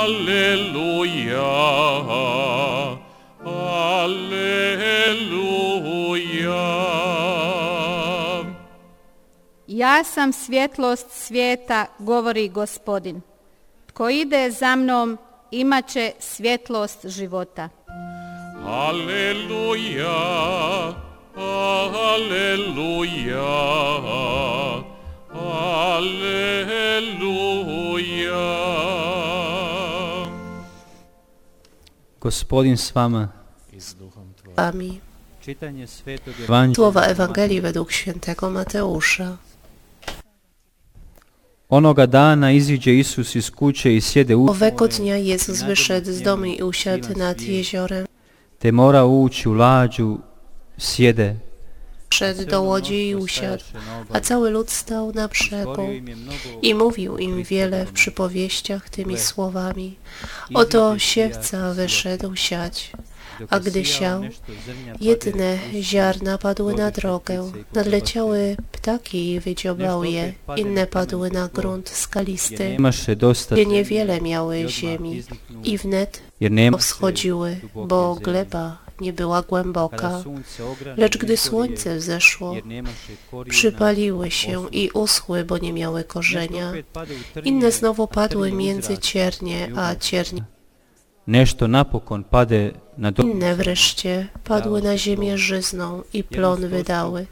Alleluja, Alleluja. Ja sam svjetlost svijeta, govori gospodin. Tko ide za mnom, imat će svjetlost života. Alleluja, Alleluja, Alleluja. Gospodin s vama. Wami. Čitanje svetog evanđelja. Słowa Ewangelii według świętego Mateusza. Onoga dana iziđe Isus iz kuće i sjede u Owego dnia Jezus wyszedł z domu i usiadł nad jeziorem. te mora ući u lađu, sjede. Wszedł do łodzi i usiadł, a cały lud stał na brzegu i mówił im wiele w przypowieściach tymi słowami. Oto siewca wyszedł siać, a gdy siał, jedne ziarna padły na drogę, nadleciały ptaki i wydziobały je, inne padły na grunt skalisty, gdzie niewiele miały ziemi. i wnet jer nema wschodziły, bo gleba nie była głęboka. Lecz gdy słońce wzeszło, przypaliły się i uschły, bo nie miały korzenia. Inne znowu padły między ciernie, a ciernie inne wreszcie padły na ziemię żyzną i plon wydały.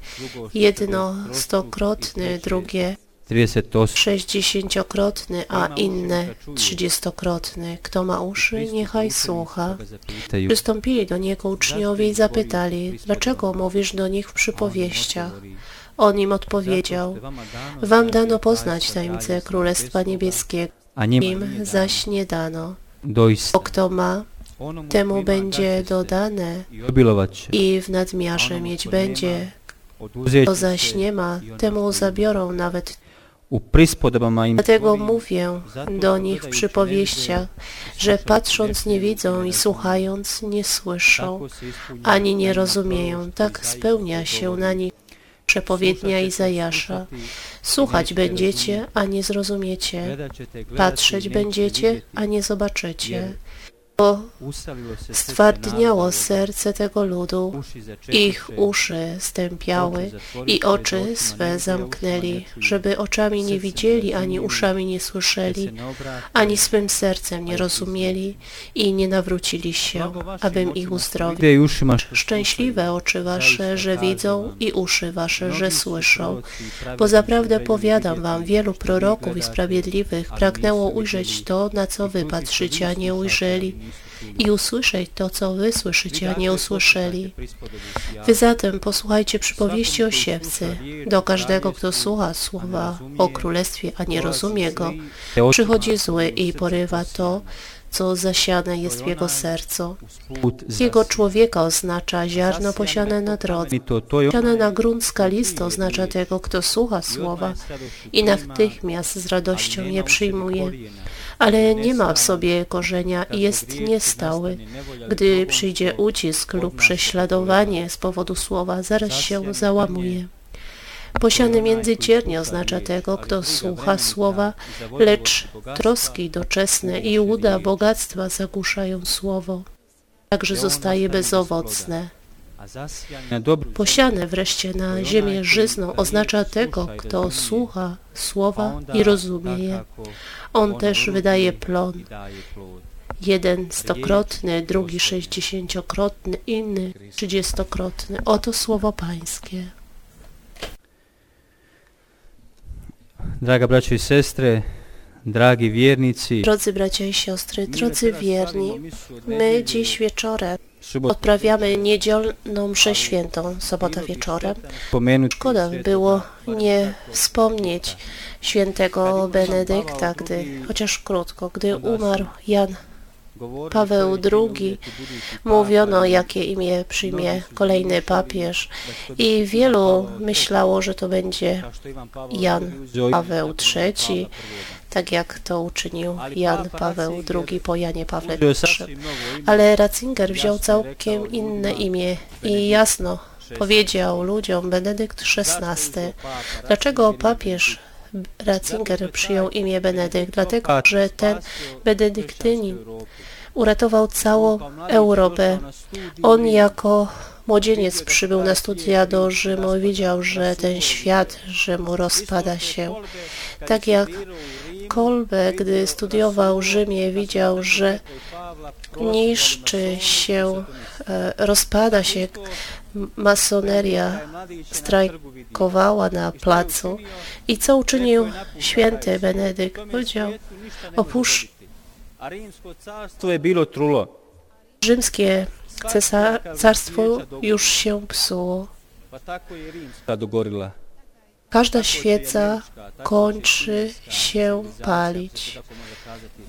Jedno stokrotny, drugie 38. sześćdziesięciokrotny, a inne trzydziestokrotny. Kto ma uszy, niechaj słucha. Przystąpili do niego uczniowie i zapytali, dlaczego mówisz do nich w przypowieściach? On im odpowiedział, wam dano poznać tajemnicę Królestwa Niebieskiego, im zaś nie dano. Bo kto ma, temu będzie dodane i w nadmiarze mieć będzie. Kto zaś nie ma, temu zabiorą nawet. Dlatego mówię do nich w przypowieściach, że patrząc nie widzą i słuchając nie słyszą, ispunjava ani nie rozumieją. Tak spełnia się na nich przepowiednia Izajasza. Słuchać będziecie, a nie zrozumiecie. Patrzeć będziecie, a nie zobaczycie. Stwardniało serce tego ludu, ich uszy stępiały i oczy swe zamknęli, żeby oczami nie widzieli, ani uszami nie słyszeli, ani swym sercem nie rozumieli i nie nawrócili się, abym ich uzdrowił. Szczęśliwe oczy wasze, że widzą i uszy wasze, że słyszą. Bo zaprawdę powiadam wam, wielu proroków i sprawiedliwych pragnęło ujrzeć to, na co wy patrzycie, a nie ujrzeli, i usłyszeć to, co wy słyszycie, a nie usłyszeli. Wy zatem posłuchajcie przypowieści o siewcy. Do każdego, kto słucha słowa o królestwie, a nie rozumie go, przychodzi zły i porywa to, co zasiane jest w jego sercu. Jego człowieka oznacza ziarno posiane na drodze. Posiane na grunt skalisty oznacza tego, kto słucha słowa i natychmiast z radością je przyjmuje, ale nie ma w sobie korzenia i jest niestały. Gdy przyjdzie ucisk lub prześladowanie z powodu słowa, zaraz się załamuje. Posiany między ciernie oznacza tego, kto słucha słowa, lecz troski doczesne i łuda bogactwa zagłuszają słowo. Także zostaje bezowocne. Posiane wreszcie na ziemię żyzną oznacza tego, kto słucha słowa i rozumie je. On też wydaje plon. Jeden stokrotny, drugi sześćdziesięciokrotny, inny trzydziestokrotny. Oto słowo Pańskie. Draga braćo i sestre, dragi vjernici, Drodzy bracia i siostry, drodzy wierni, my dziś wieczorem odprawiamy niedzielną mszę świętą, sobota wieczorem. Szkoda by było nie wspomnieć świętego Benedykta, gdy, chociaż krótko, gdy umarł Jan Paweł II, mówiono, jakie imię przyjmie kolejny papież. I wielu myślało, że to będzie Jan Paweł III, tak jak to uczynił Jan Paweł II po Janie Pawle I. Ale Ratzinger wziął całkiem inne imię i jasno powiedział ludziom Benedykt XVI, dlaczego papież Ratzinger przyjął imię Benedykt, dlatego że ten benedyktynin uratował całą Europę. On jako młodzieniec przybył na studia do Rzymu i widział, że ten świat Rzymu rozpada się. Tak jak Kolbe, gdy studiował w Rzymie, widział, że niszczy się, e, rozpada się masoneria, strajkowała na placu. I co uczynił święty Benedykt? Powiedział, opuszcz rzymskie cesa- carstwo już się psuło. Każda świeca kończy się palić.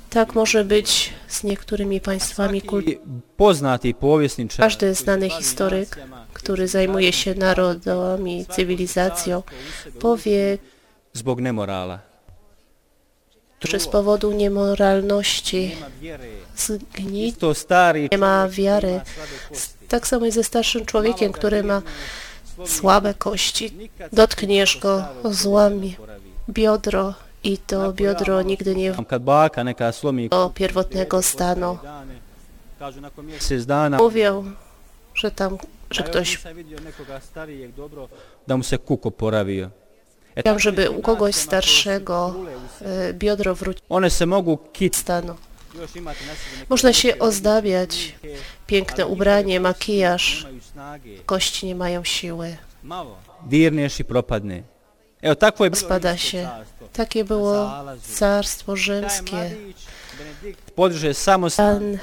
Tak może być z niektórymi państwami kultury. Każdy znany historyk, który zajmuje się narodami, cywilizacją, powie, zbog nemorala. że z powodu niemoralności To stari nie ma wiary. Tak samo jest ze starszym człowiekiem, który ma słabe kości. Dotkniesz go, złamie biodro i to biodro nigdy nie kad baka neka slomi do pierwotnego stanu. kažu nakon mjesec dana Mówią, że tam, że ktoś. E, chciał, żeby u kogoś starszego e, biodro wróciło stanu. Można się ozdabiać, piękne ubranie, makijaż, kości nie mają siły. Dirneš i takvo je bilo Spada się. Takie było carstwo rzymskie. Pan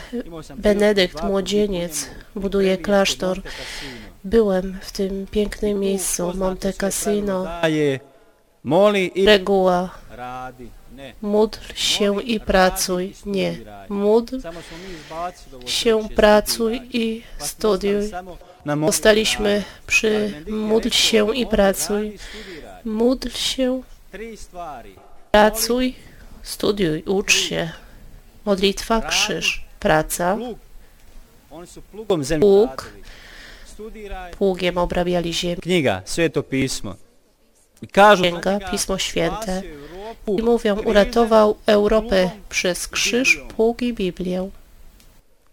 Benedykt, młodzieniec, buduje klasztor. Byłem w tym pięknym miejscu, Monte Cassino. Reguła, módl się i pracuj. Nie, módl się, pracuj i studiuj. ostali samo na modlitvi. Ostaliśmy przy módl się i pracuj. Módl się, pracuj, studiuj, ucz się. Modlitwa, krzyż, praca. Studiraj. pługiem obrabiali ziemię. Knjiga, sveto pismo. Księga, Pismo Święte. I mówią, uratował Europę przez krzyż, pług i Biblię.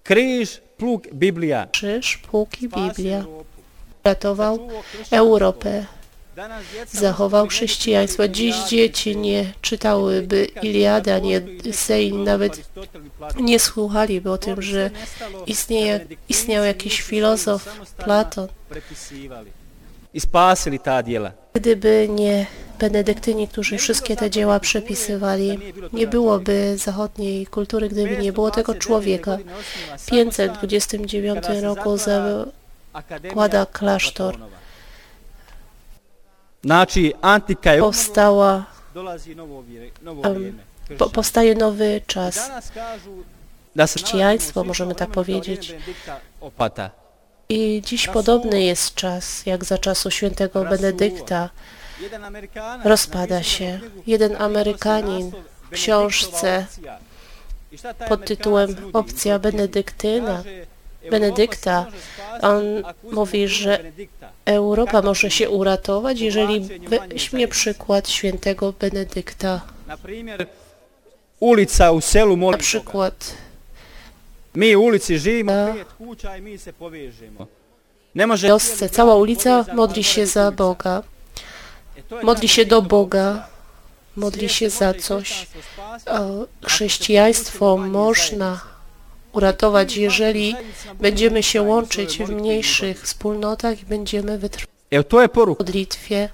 Križ, plug, Biblija. Krzyż, pług i Biblia. Uratował. Europę, zachował chrześcijaństwo. Dziś dzieci nie czytałyby Iliady, ani Esei, nawet nie słuchaliby o tym, że istnieje, istniał jakiś filozof, Platon. I spasili ta djela. Gdyby nie benedyktyni, którzy wszystkie te dzieła przepisywali, nie byłoby zachodniej kultury, gdyby nie było tego człowieka. W 529 roku zakłada klasztor. Znači, antika je Powstała, po, powstaje nowy czas. Chrześcijaństwo, możemy tak powiedzieć. I dziś podobny jest czas, jak za czasu świętego Benedykta. Rozpada się. Jeden Amerykanin w książce pod tytułem? Opcja Benedyktyna. Benedykta. On mówi, że. Europa może się uratować, jeżeli weźmie przykład świętego Benedykta. Ulica u selu Na przykład Mi u ulici živimo Da. pet kuća i mi se povežemo. Ne može w wiosce cała ulica modli się za Boga, modli się do Boga, modli się za coś. Chrześcijaństwo można uratować, jeżeli będziemy się łączyć w mniejszych wspólnotach i będziemy wytrwać modlitwie.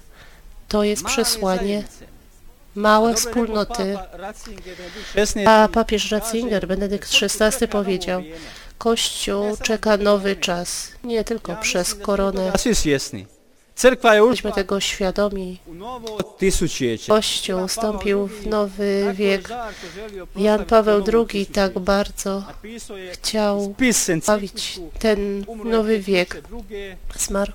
To jest przesłanie. Małe wspólnoty. A papież Ratzinger, Benedykt XVI powiedział, Kościół czeka nowy czas, nie tylko przez koronę. Ušla tego świadomi. Kościół wstąpił w nowy wiek. Jan Paweł II tak bardzo chciał bawić ten nowy wiek. 2002. Zmarł.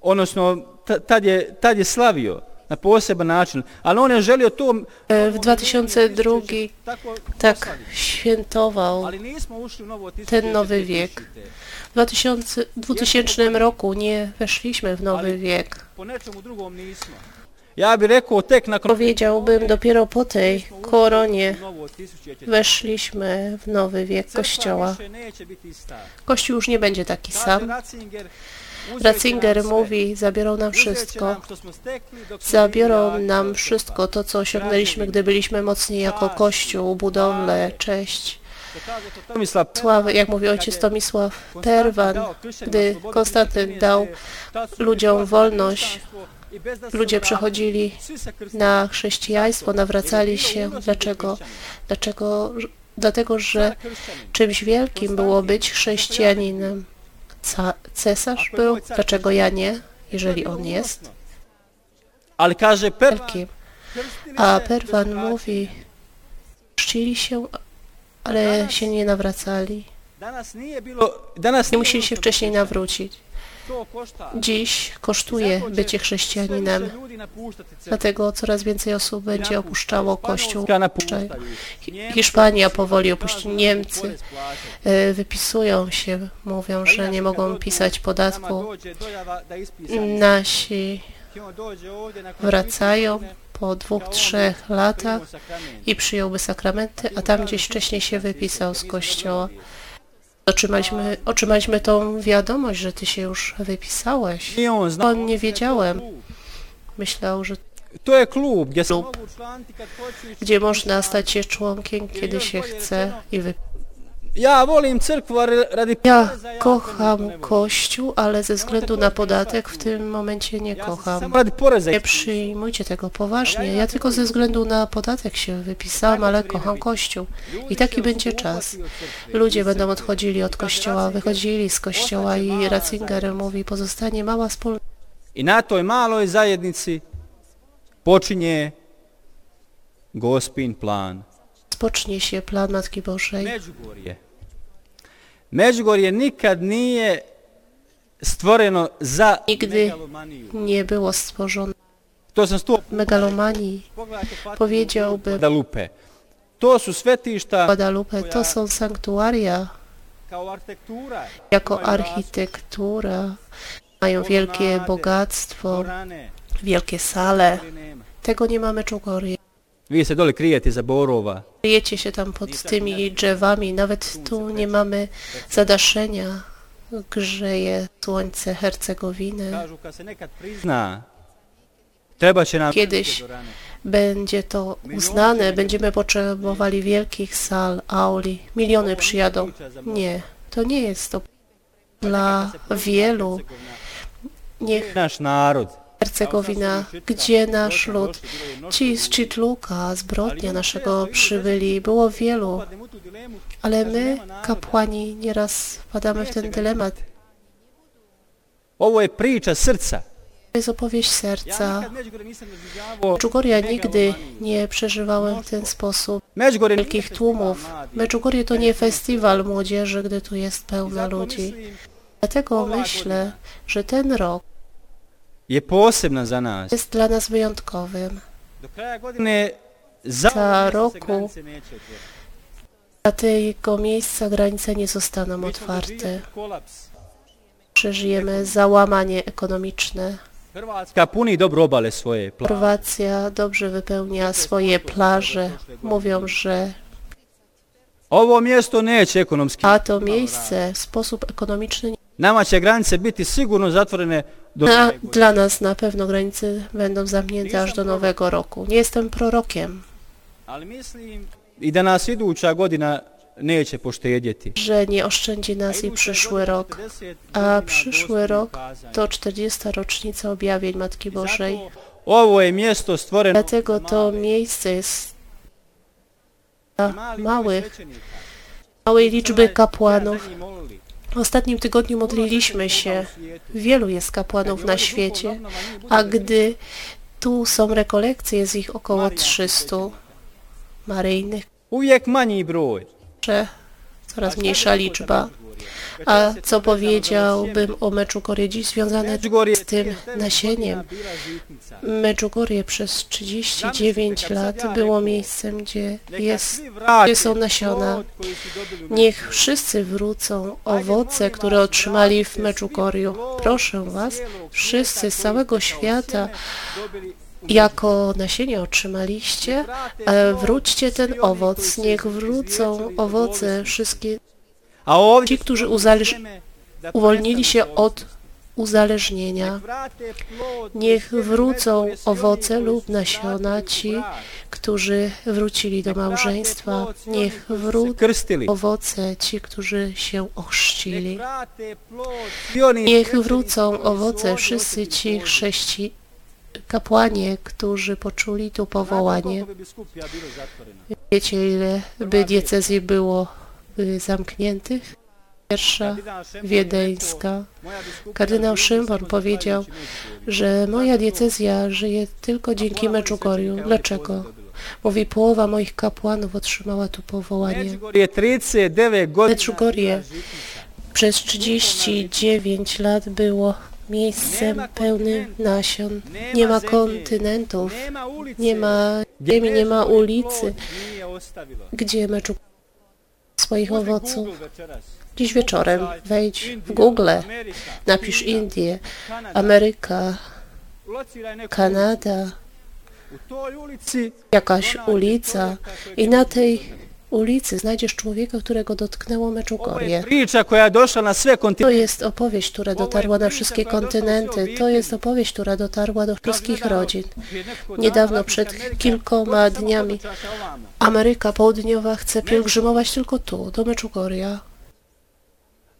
Odnosno, ta- tad je, tad je slavio na poseban način, ali on je želio to E, W 2002 tako tak świętował ten nowy 2000. wiek. W 2000, 2000 roku nie weszliśmy w nowy wiek. Ja bih rekao tek nakon Powiedziałbym, dopiero po tej koronie weszliśmy w nowy wiek Kościoła. Kościół już nie będzie taki sam. Ratzinger, mówi, zabiorą nam wszystko. Zabiorą nam wszystko to, co osiągnęliśmy, gdy byliśmy mocni jako Kościół, budowlę, cześć, Sławy, jak mówi ojciec Tomisław Perwan, gdy Konstantyn dał ludziom wolność, ludzie przechodzili na chrześcijaństwo, nawracali się. Dlaczego? Dlaczego? Dlatego, że czymś wielkim było być chrześcijaninem. Cesarz był, dlaczego ja nie, jeżeli on jest wielkim? A Perwan mówi, chrzcili się, ale się nie nawracali. Nie musieli się wcześniej nawrócić. Dziś kosztuje bycie chrześcijaninem. Dlatego coraz więcej osób będzie opuszczało Kościół. Hiszpania powoli opuści, "Moramo Niemcy porez plaćati." e, wypisują się, mówią, że nie mogą pisać podatku. Nasi wracają po dwóch, trzech latach i przyjąłby sakramenty, a tam gdzieś wcześniej się wypisał z kościoła. Otrzymaliśmy, otrzymaliśmy tą wiadomość, że ty się już wypisałeś. On nie wiedziałem. Myślał, że To je klub gdzie można stać się członkiem, kiedy się chce i wy... Ja volim crkvu ali radi Ja kocham. Kościół, ale ze względu na podatek w tym momencie nie kocham. Nie przyjmujcie tego poważnie. Ja tylko ze względu na podatek się wypisałam, ale kocham Kościół. I taki będzie czas. Ludzie będą odchodzili od Kościoła, wychodzili z Kościoła i Ratzinger mówi, pozostanie mała wspólnota. I na toj maloj zajednici počinje gospin plan. Spocznie się plan Matki Bożej. Međugorje. Nikad nije stvoreno za Nigdy nie było stworzone To sam sto megalomanii. Powiedziałbym, Guadalupe. To su svetišta Guadalupe to są sanktuaria jako architektura. Mają wielkie bogactwo, wielkie sale. Tego nie ma Meczugorje. Vi se dole krijete za borova. Kryjecie się tam pod tymi drzewami. Nawet tu nie mamy zadaszenia. Grzeje słońce Hercegowiny. Kažu kad se nekad prizna, treba će nam Kiedyś. Będzie to uznane, będziemy potrzebowali wielkich sal, auli. Miliony przyjadą. Nie, to nie jest to dla wielu. Niech Naš narod. Hercegowina, gdzie nasz lud, ci z Czytluka, zbrodnia naszego przybyli, było wielu, ale my, kapłani, nieraz wpadamy w ten dylemat. Ovo je priča srca. To jest opowieść serca. Medjugorja nigdy nie przeżywałem w ten sposób Međugorje nije wielkich festival tłumów. mladih. Medjugorje to nie festiwal młodzieży, gdy tu jest pełna ludzi. Dlatego myślę, że ten rok je posebna za nas. jest dla nas wyjątkowym. Do kraja godine za, Za roku granice neće otvoriti. Dla tego miejsca granice nie zostaną Mi ćemo otwarte. doživjeti kolaps. Przeżyjemy załamanie ekonomiczne. Hrvatska puni dobro obale svoje. Pla- Chorwacja dobrze wypełnia swoje plaże. Mówią, że Ovo mjesto neće ekonomski. a to miejsce w sposób ekonomiczny Nama će granice biti sigurno zatvorene do na, dla nas na pewno granice będą zamknięte aż do nowego roku. Nie jestem prorokiem, Ali mislim i da nas iduća godina neće poštedjeti. że nie oszczędzi nas i przyszły rok. A przyszły rok to 40. rocznica objawień Matki Bożej. Ovo je mjesto stvoreno Dlatego to miejsce jest dla małych, małej liczby kapłanów. W ostatnim tygodniu modliliśmy się. Wielu jest kapłanów na świecie, a gdy tu są rekolekcje, jest ich około 300 maryjnych, broj. że coraz mniejsza liczba. A co powiedziałbym o Meczugorje dziś związane z tym nasieniem? Meczugorje przez 39 lat było miejscem, gdzie jest gdzie są nasiona. Niech wszyscy wrócą owoce, które otrzymali w Meczugorju. Proszę Was, wszyscy z całego świata jako nasienie otrzymaliście, e, wróćcie ten owoc, niech wrócą owoce wszystkie ci, którzy uwolnili się od uzależnienia. Niech wrócą owoce lub nasiona ci, którzy wrócili do małżeństwa. Niech wrócą owoce ci, którzy się ochrzcili. Niech wrócą owoce wszyscy ci chrześci kapłanie, którzy poczuli tu powołanie. Wiecie, ile by diecezji było zamkniętych? Pierwsza wiedeńska. Kardynał samo powiedział, że moja diecezja żyje tylko dzięki Meczugorju. Dlaczego? Mówi, połowa moich kapłanów otrzymała tu powołanie. Međugorje 39 godina Međugorje przez 39 lat było miejscem pełnym nasion. Nie ma kontynentów, nie ma ziemi, nie ma ulicy, gdzie Meczugorje swoich owoców. Dziś wieczorem wejdź w Google, napisz Kanada. Ameryka, Kanada, jakaś ulica i na tej ulicy znajdziesz człowieka, którego dotknęło sve To jest opowieść, która dotarła na wszystkie kontynenty. To jest opowieść, która dotarła do wszystkich rodzin. Niedawno, przed kilkoma dniami, Ameryka Południowa chce pielgrzymować tylko tu, do Meczugorja.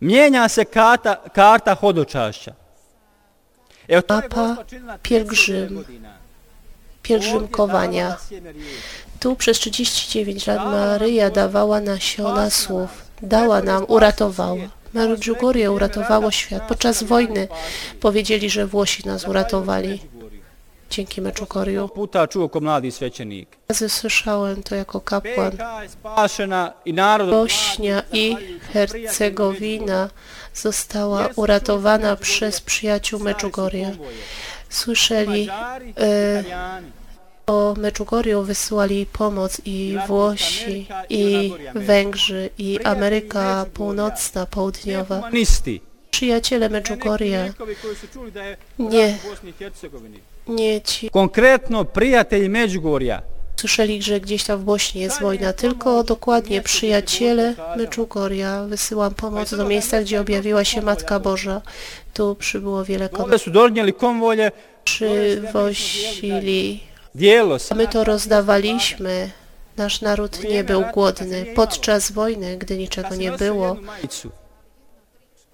Mijenja se karta, karta je Mapa Gospa činila 39 pielgrzym. Pielgrzymkowania. Tu przez 39 lat Maryja dawała nasiona słów. Dała nam, uratowała. Medjugorje uratowało świat. Podczas wojny powiedzieli, że Włosi nas uratowali dzięki Medjugorju. Puta čuo ko mladi svećenik. Razy słyszałem to jako kapłan. Bośnia i Hercegowina została uratowana przez przyjaciół Medjugorja. Słyszeli e, o Medjugorju, wysyłali pomoc i Włosi, i Węgrzy, i Ameryka Północna, Południowa. Przyjaciele je Nie. nie ci Konkretno prijatelji Međugorja. Słyszeli, że gdzieś tam w Bośni jest wojna, tylko dokładnie przyjaciele Medjugorja. Wysyłam pomoc do miejsca, gdzie objawiła się Matka Boża. Tu przybyło wiele konvolje, Przywozili my to rozdawaliśmy. Nasz naród nie był głodny. Podczas wojny, gdy niczego nie było, jednu majicu,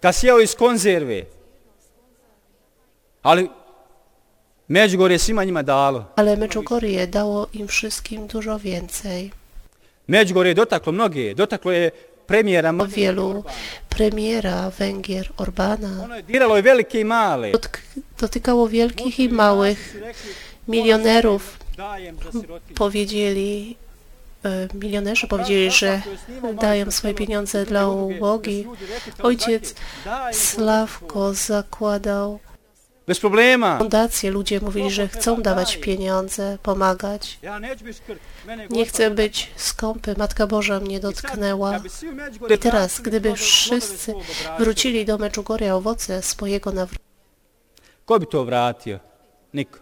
Kad si jeo iz konzerve. Ali Međugorje je svima njima dalo. ale Medjugorje dało im wszystkim dużo więcej. Međugorje je dotaklo mnoge. Dotaklo je premijera. Wielu premiera Węgier Orbana Ono je diralo i velike i male. dotykało wielkich i małych milionerów. Powiedzieli, e, milionerzy powiedzieli, że dają swoje pieniądze dla ubogich. Ojciec Sławko zakładał Bez problema. fundacje. Ludzie mówili, że chcą dawać pieniądze, pomagać. Nie chcę być skąpy. Matka Boża mnie dotknęła. I teraz, gdyby wszyscy wrócili do Meczugorja owoce swojego nawrócenia, Ko bi to vratio? Niko.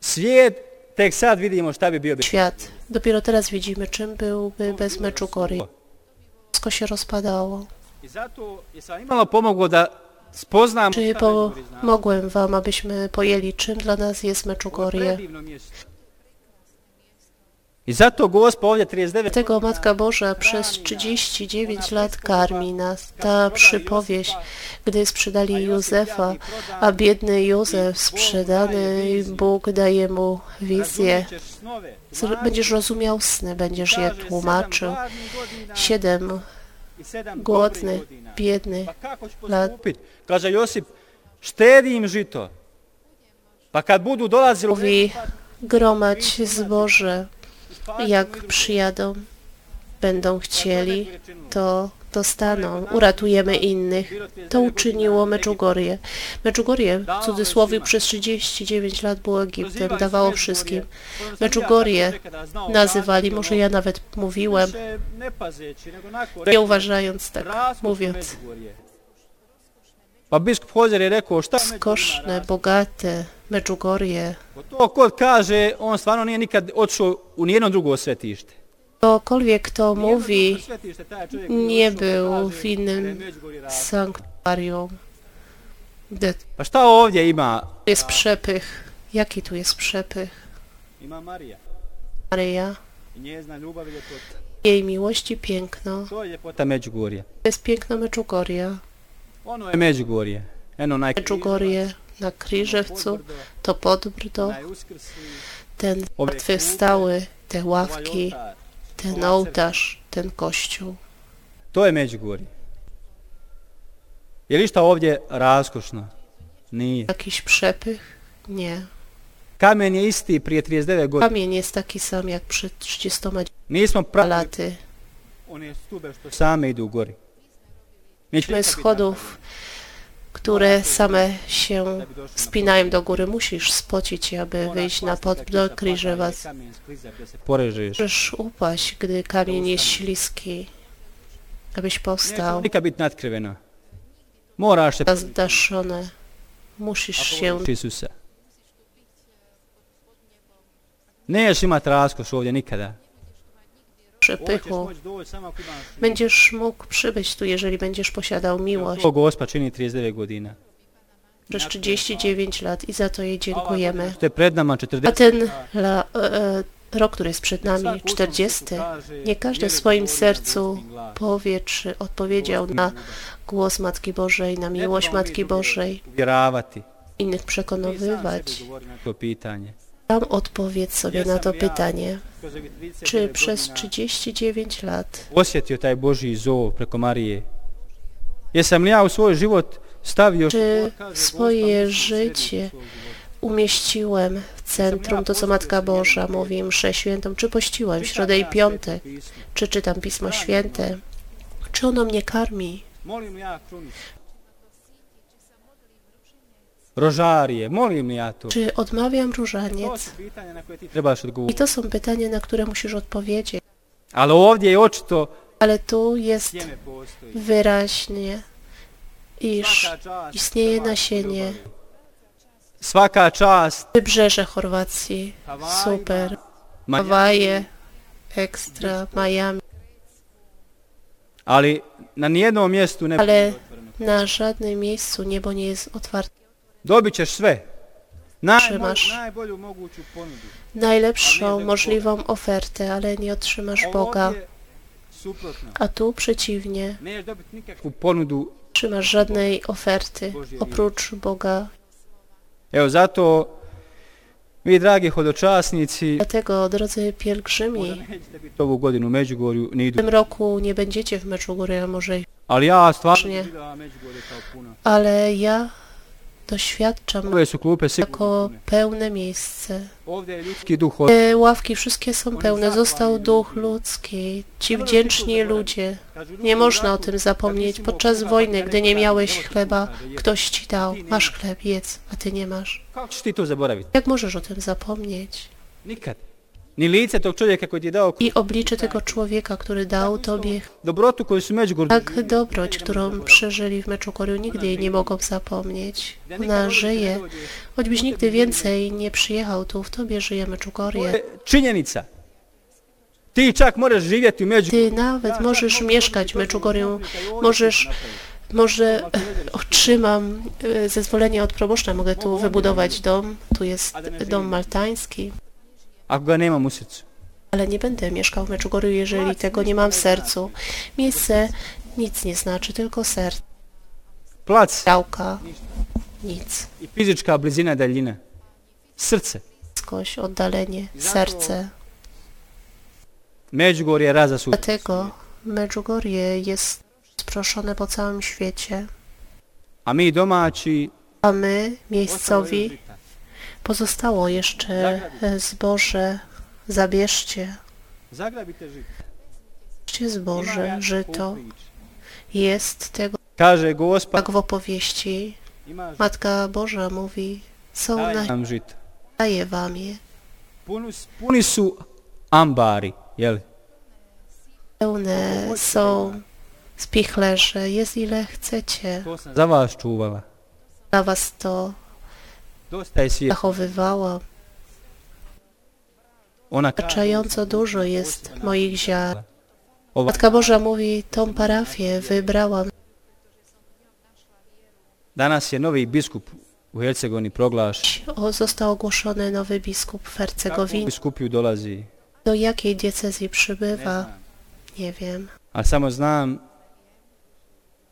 Svijet, tek sad vidimo šta bi bio bez świat. Dopiero teraz widzimy, czym byłby bez Meczugorja. Wszystko się rozpadało. I zato je pomoglo da Czy pomogłem wam, abyśmy pojęli, czym dla nas jest Meczugorje? I zato Gospa ovdje 39 Dlatego Matka Boża przez 39 lat karmi nas. Ta przypowieść, gdy sprzedali Józefa, a biedny Józef sprzedany, Bóg daje mu wizję. Będziesz rozumiał sny, będziesz je tłumaczył. Siedem ću lat. postupit? Kaže Josip, štedi im žito. Pa kad budu dolazili Mówi, gromadź zboże, jak przyjadą, będą chcieli, to dostaną, uratujemy innych. To uczyniło Meczugorje. Meczugorje, w cudzysłowie, przez 39 lat było Egiptem, dawało wszystkim. Meczugorje nazywali, może ja nawet mówiłem, nie uważając tak, mówiąc. Pa biskup Hozer je rekao šta Skošne, bogate, Međugorje. to kod kaže, on stvarno nije nikad otišao u nijedno drugo svetište. Ktokolwiek to mówi, Svetište, taj čovjek nie był w innym sanktuarium. Ima? jest przepych? Jaki tu jest przepych? Ima Marija. Maryja, I njezna ljubav jej miłości piękno. To je jest piękno Međugorja. Ono je Međugorje. Eno naj na Kriżewcu, to Podbrdo, naj ten zmartwychwstały, te ławki, ten ołtarz, ten kościół. To je Međugorje. Je li šta ovdje raskošno? Nije. Jakiś przepych? Nie. Kamen je isti prije 39 godina. Kamień jest taki sam jak przed 30 Nismo pravili laty. one stube što same idu u gori. Mi My schodów, które same się spinają do góry, musisz spocić aby wyjść na pod do Kriżewac. Porežeš. Możesz upaść, gdy kamień jest śliski, abyś powstał. Zdaszone. Musisz się Isusa. Neš imat raskoš ovdje nikada. Przepychu. Będziesz mógł przybyć tu, jeżeli będziesz posiadał miłość. To Gospa čini 39 godina. Przez 39 lat i za to jej dziękujemy. Pred nama A 40. ten la, e, e, rok, który jest przed nami, 40, nie każdy w swoim sercu powie, czy odpowiedział na głos Matki Bożej, na miłość Matki Bożej, Uvjeravati. innych przekonywać. To pitanje. Tam odpowiedz sobie na to pytanie, czy przez 39 lat? Osjetio taj Božji zov preko Marije. Jesam li ja u svoj život stavio czy swoje życie umieściłem w centrum to, co Matka Boża mówi mszę świętą, czy pościłem w środę i piątek, czy czytam Pismo Święte, czy ono mnie karmi, Rožarije, molim li ja to? czy odmawiam różaniec. trebaš I to są pytania, na które musisz odpowiedzieć. Ali ovdje je očito Ale tu jest wyraźnie, iż istnieje nasienie. Svaka čast Wybrzeże Chorwacji, super, Ma- Hawaje, ekstra, Miami, Ali na nijednom mjestu ne ale na żadnym miejscu niebo nie jest otwarte. Dobit ćeš sve. Najmo- Trzymasz. najbolju moguću ponudu. Najlepszą możliwą ofertę, ale nie otrzymasz Boga. A tu przeciwnie, Neš dobiti nikakvu ponudu. trzymasz żadnej oferty oprócz Boga. Evo zato vi dragi hodočasnici Dlatego, drodzy pielgrzymi, ovu godinu Međugorju w tym roku nie będziecie w Meczugorju, a może i Ali ja stvarno ale ja doświadczam jako pełne miejsce. Te ławki wszystkie są pełne. Został duch ludzki, ci wdzięczni ludzie. Nie można o tym zapomnieć. Podczas wojny, gdy nie miałeś chleba, ktoś ci dał. Masz chleb, jedz, a ty nie masz. Jak możesz o tym zapomnieć? I oblicze tego człowieka, który dał tobie tak dobroć, którą przeżyli w Meczugorju, nigdy jej nie mogą zapomnieć. Ona żyje. Choćbyś nigdy więcej nie przyjechał tu, w tobie żyje To Meczugorje. je činjenica. Ti čak moraš živjeti u Međugorju. Ty nawet możesz mieszkać w Meczugorju, możesz, może e, otrzymam e, zezwolenie od proboszcza, mogę tu wybudować dom, tu jest dom maltański, Srcu. ale nie będę mieszkał w Meczugorju, jeżeli tego nie mam w sercu. Miejsce nic nie znaczy, tylko serce, Plac działka, nic, i fizička blizina i daljina. Srce. bliskość, oddalenie, serce. Međugorje je razasut. Dlatego Meczugorje jest sproszone po całym świecie, A mi domaći a my, miejscowi, Pozostało jeszcze e, zboże, zabierzcie. Zagrabite žito. Bierzcie zboże, żyto. Jest tego tak w opowieści. Matka Boża mówi, są na daje wam je. Puni, su- ambari, jel? Pełne są Spichlerze, jest ile chcecie. Za vas čuvala. Dla was to. Zachowywała. Wystarczająco dużo jest moich ziar. Matka Boża mówi, tą parafię wybrałam. danas je novi biskup u Hercegovini proglašen. O, został ogłoszony nowy biskup w Hercegowinie. biskupiju dolazi? Do jakiej diecezji przybywa? Nie wiem. Ali samo znam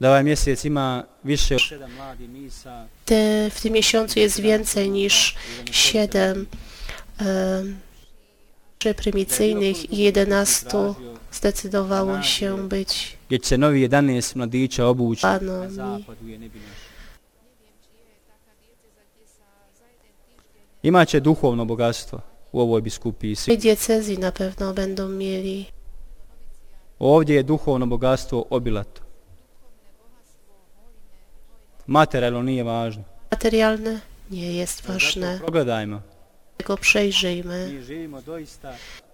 da ovaj mjesec ima više od sedam mladih misa. Te, w tym miesiącu jest więcej niż siedem um, prymicyjnych i jedenastu zdecydowało się być Gdje će se novi 11 mladića obući na zapadu je nebi naš. Imaće duhovno bogatstvo u ovoj biskupiji. W Svi. tej diecezji na pewno będą mieli Ovdje je duhovno bogatstvo obilato. Materijalno nije važno. materialne. Nie jest ważne. Progledajmo. Tego przejrzyjmy.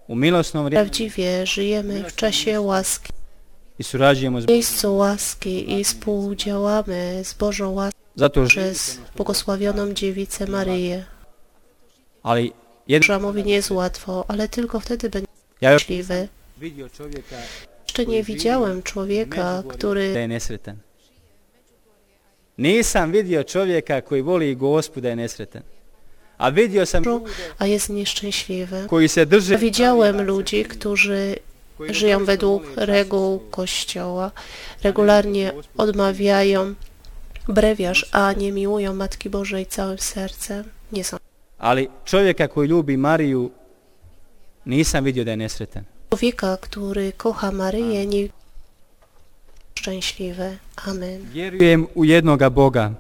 U milosnom Prawdziwie żyjemy w czasie łaski, i surađujemo w miejscu łaski i współdziałamy z Bożą łaską przez błogosławioną Dziewicę Maryję. Boża mówi, nie jest łatwo, ale tylko wtedy będzie ja čovjeka Jeszcze nie widziałem człowieka, który. Nisam vidio čovjeka koji voli gospu da je nesretan. A vidio sam a jest nieszczęśliwy. koji se drže Widziałem ludzi, którzy żyją według reguł Kościoła, regularnie odmawiają brewiarz, a nie miłują Matki Bożej całym sercem. Nie są Ali čovjeka koji ljubi Mariju nisam vidio da je nesretan. człowieka, który kocha Maryję, nie szczęśliwy. Amen. Vjerujem u jednoga Boga.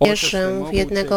Oca Wierzę w jednego